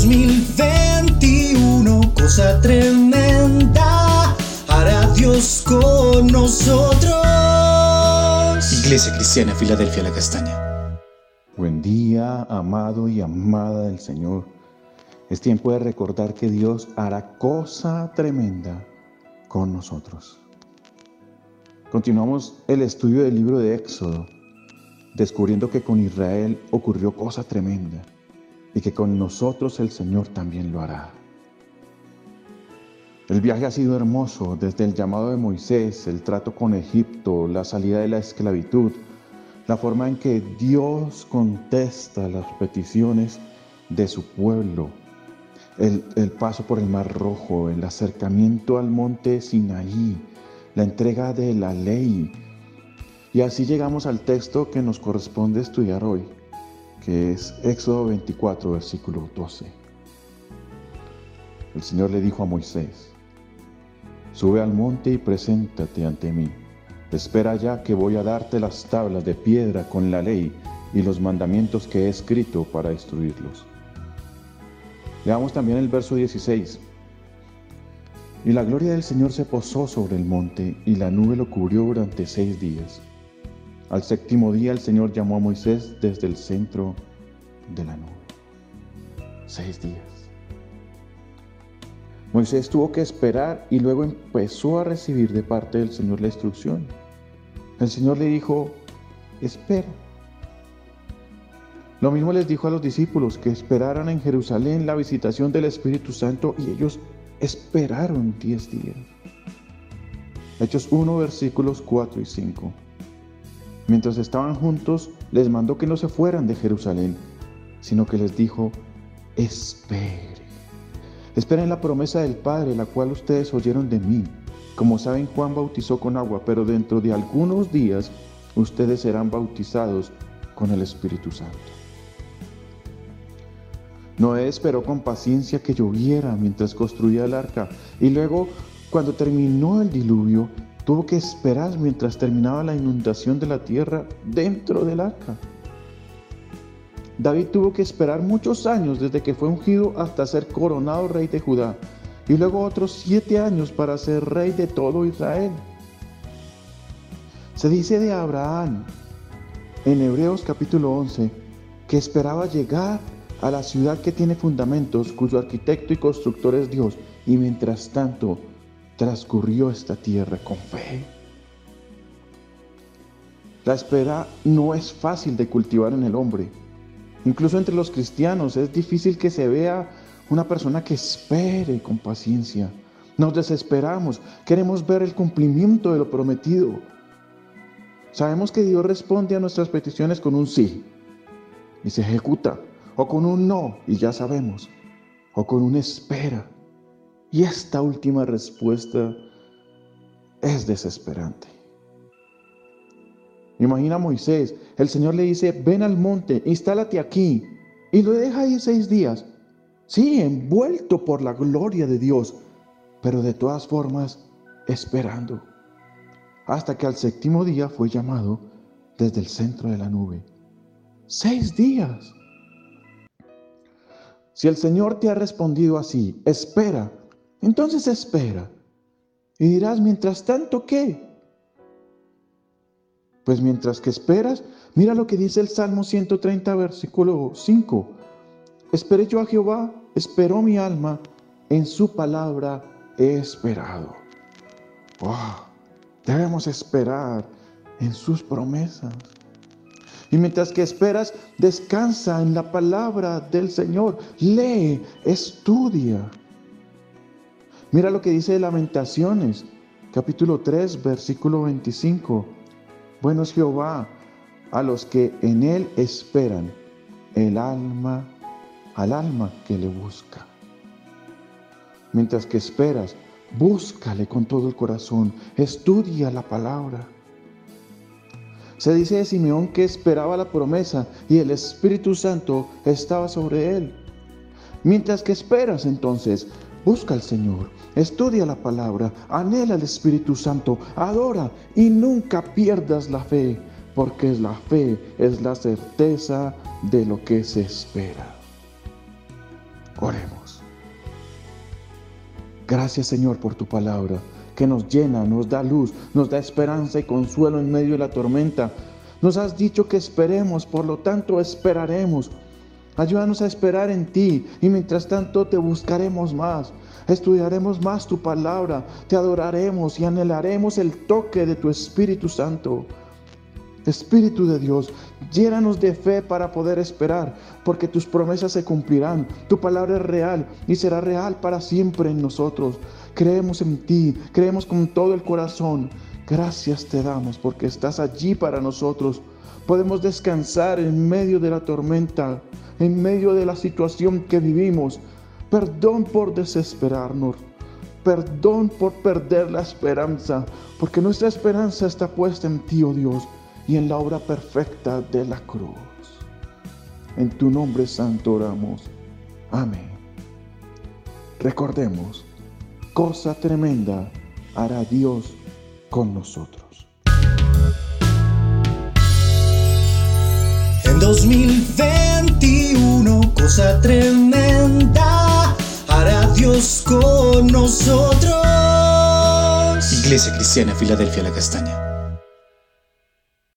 2021, cosa tremenda, hará Dios con nosotros. Iglesia Cristiana, Filadelfia, la Castaña. Buen día, amado y amada del Señor. Es tiempo de recordar que Dios hará cosa tremenda con nosotros. Continuamos el estudio del libro de Éxodo, descubriendo que con Israel ocurrió cosa tremenda y que con nosotros el Señor también lo hará. El viaje ha sido hermoso, desde el llamado de Moisés, el trato con Egipto, la salida de la esclavitud, la forma en que Dios contesta las peticiones de su pueblo, el, paso por el Mar Rojo, el acercamiento al monte Sinaí, la entrega de la ley. Y así llegamos al texto que nos corresponde estudiar hoy, es Éxodo 24, versículo 12. El Señor le dijo a Moisés, Sube al monte y preséntate ante mí. Espera ya que voy a darte las tablas de piedra con la ley y los mandamientos que he escrito para destruirlos. Leamos también el verso 16. Y la gloria del Señor se posó sobre el monte y la nube lo cubrió durante seis días. Al séptimo día el Señor llamó a Moisés desde el centro de la nube. Seis días. Moisés tuvo que esperar y luego empezó a recibir de parte del Señor la instrucción. El Señor le dijo, espera. Lo mismo les dijo a los discípulos que esperaran en Jerusalén la visitación del Espíritu Santo y ellos esperaron diez días. Hechos 1, versículos 4 y 5. Mientras estaban juntos, les mandó que no se fueran de Jerusalén, sino que les dijo, espere Esperen la promesa del Padre, la cual ustedes oyeron de mí. Como saben, Juan bautizó con agua, pero dentro de algunos días ustedes serán bautizados con el Espíritu Santo. Noé esperó con paciencia que lloviera mientras construía el arca y luego, cuando terminó el diluvio, tuvo que esperar mientras terminaba la inundación de la tierra dentro del arca. David tuvo que esperar muchos años desde que fue ungido hasta ser coronado rey de Judá y luego otros siete años para ser rey de todo Israel. Se dice de Abraham en Hebreos capítulo 11 que esperaba llegar a la ciudad que tiene fundamentos, cuyo arquitecto y constructor es Dios, y mientras tanto transcurrió esta tierra con fe. La espera no es fácil de cultivar en el hombre. Incluso entre los cristianos es difícil que se vea una persona que espere con paciencia. Nos desesperamos, queremos ver el cumplimiento de lo prometido. Sabemos que Dios responde a nuestras peticiones con un sí y se ejecuta, o con un no y ya sabemos, o con una espera. Y esta última respuesta es desesperante. Imagina a Moisés, el Señor le dice, ven al monte, instálate aquí. Y lo deja ahí seis días. Sí, envuelto por la gloria de Dios, pero de todas formas esperando. Hasta que al séptimo día fue llamado desde el centro de la nube. Seis días. Si el Señor te ha respondido así, espera, entonces espera. Y dirás, mientras tanto, ¿qué? Pues mientras que esperas, mira lo que dice el Salmo 130, versículo 5. Esperé yo a Jehová, esperó mi alma, en su palabra he esperado. debemos esperar en sus promesas. Y mientras que esperas, descansa en la palabra del Señor. Lee, estudia. Mira lo que dice Lamentaciones, capítulo 3, versículo 25. Bueno es Jehová a los que en él esperan, el alma, al alma que le busca. Mientras que esperas, búscale con todo el corazón, estudia la palabra. Se dice de Simeón que esperaba la promesa y el Espíritu Santo estaba sobre él. Mientras que esperas entonces, Busca al Señor, estudia la palabra, anhela el Espíritu Santo, adora y nunca pierdas la fe, porque la fe es la certeza de lo que se espera. Oremos. Gracias Señor por tu palabra que nos llena, nos da luz, nos da esperanza y consuelo en medio de la tormenta. Nos has dicho que esperemos, por lo tanto esperaremos. Ayúdanos a esperar en ti y mientras tanto te buscaremos más. Estudiaremos más tu palabra, te adoraremos y anhelaremos el toque de tu Espíritu Santo. Espíritu de Dios, llénanos de fe para poder esperar, porque tus promesas se cumplirán, tu palabra es real y será real para siempre en nosotros. Creemos en ti, creemos con todo el corazón. Gracias te damos porque estás allí para nosotros. Podemos descansar en medio de la tormenta, en medio de la situación que vivimos. Perdón por desesperarnos. Perdón por perder la esperanza, porque nuestra esperanza está puesta en ti, oh Dios, y en la obra perfecta de la cruz. En tu nombre santo oramos. Amén. Recordemos cosa tremenda hará Dios con nosotros. En 2021, cosa tremenda hará Dios con nosotros. Iglesia Cristiana Filadelfia La Castaña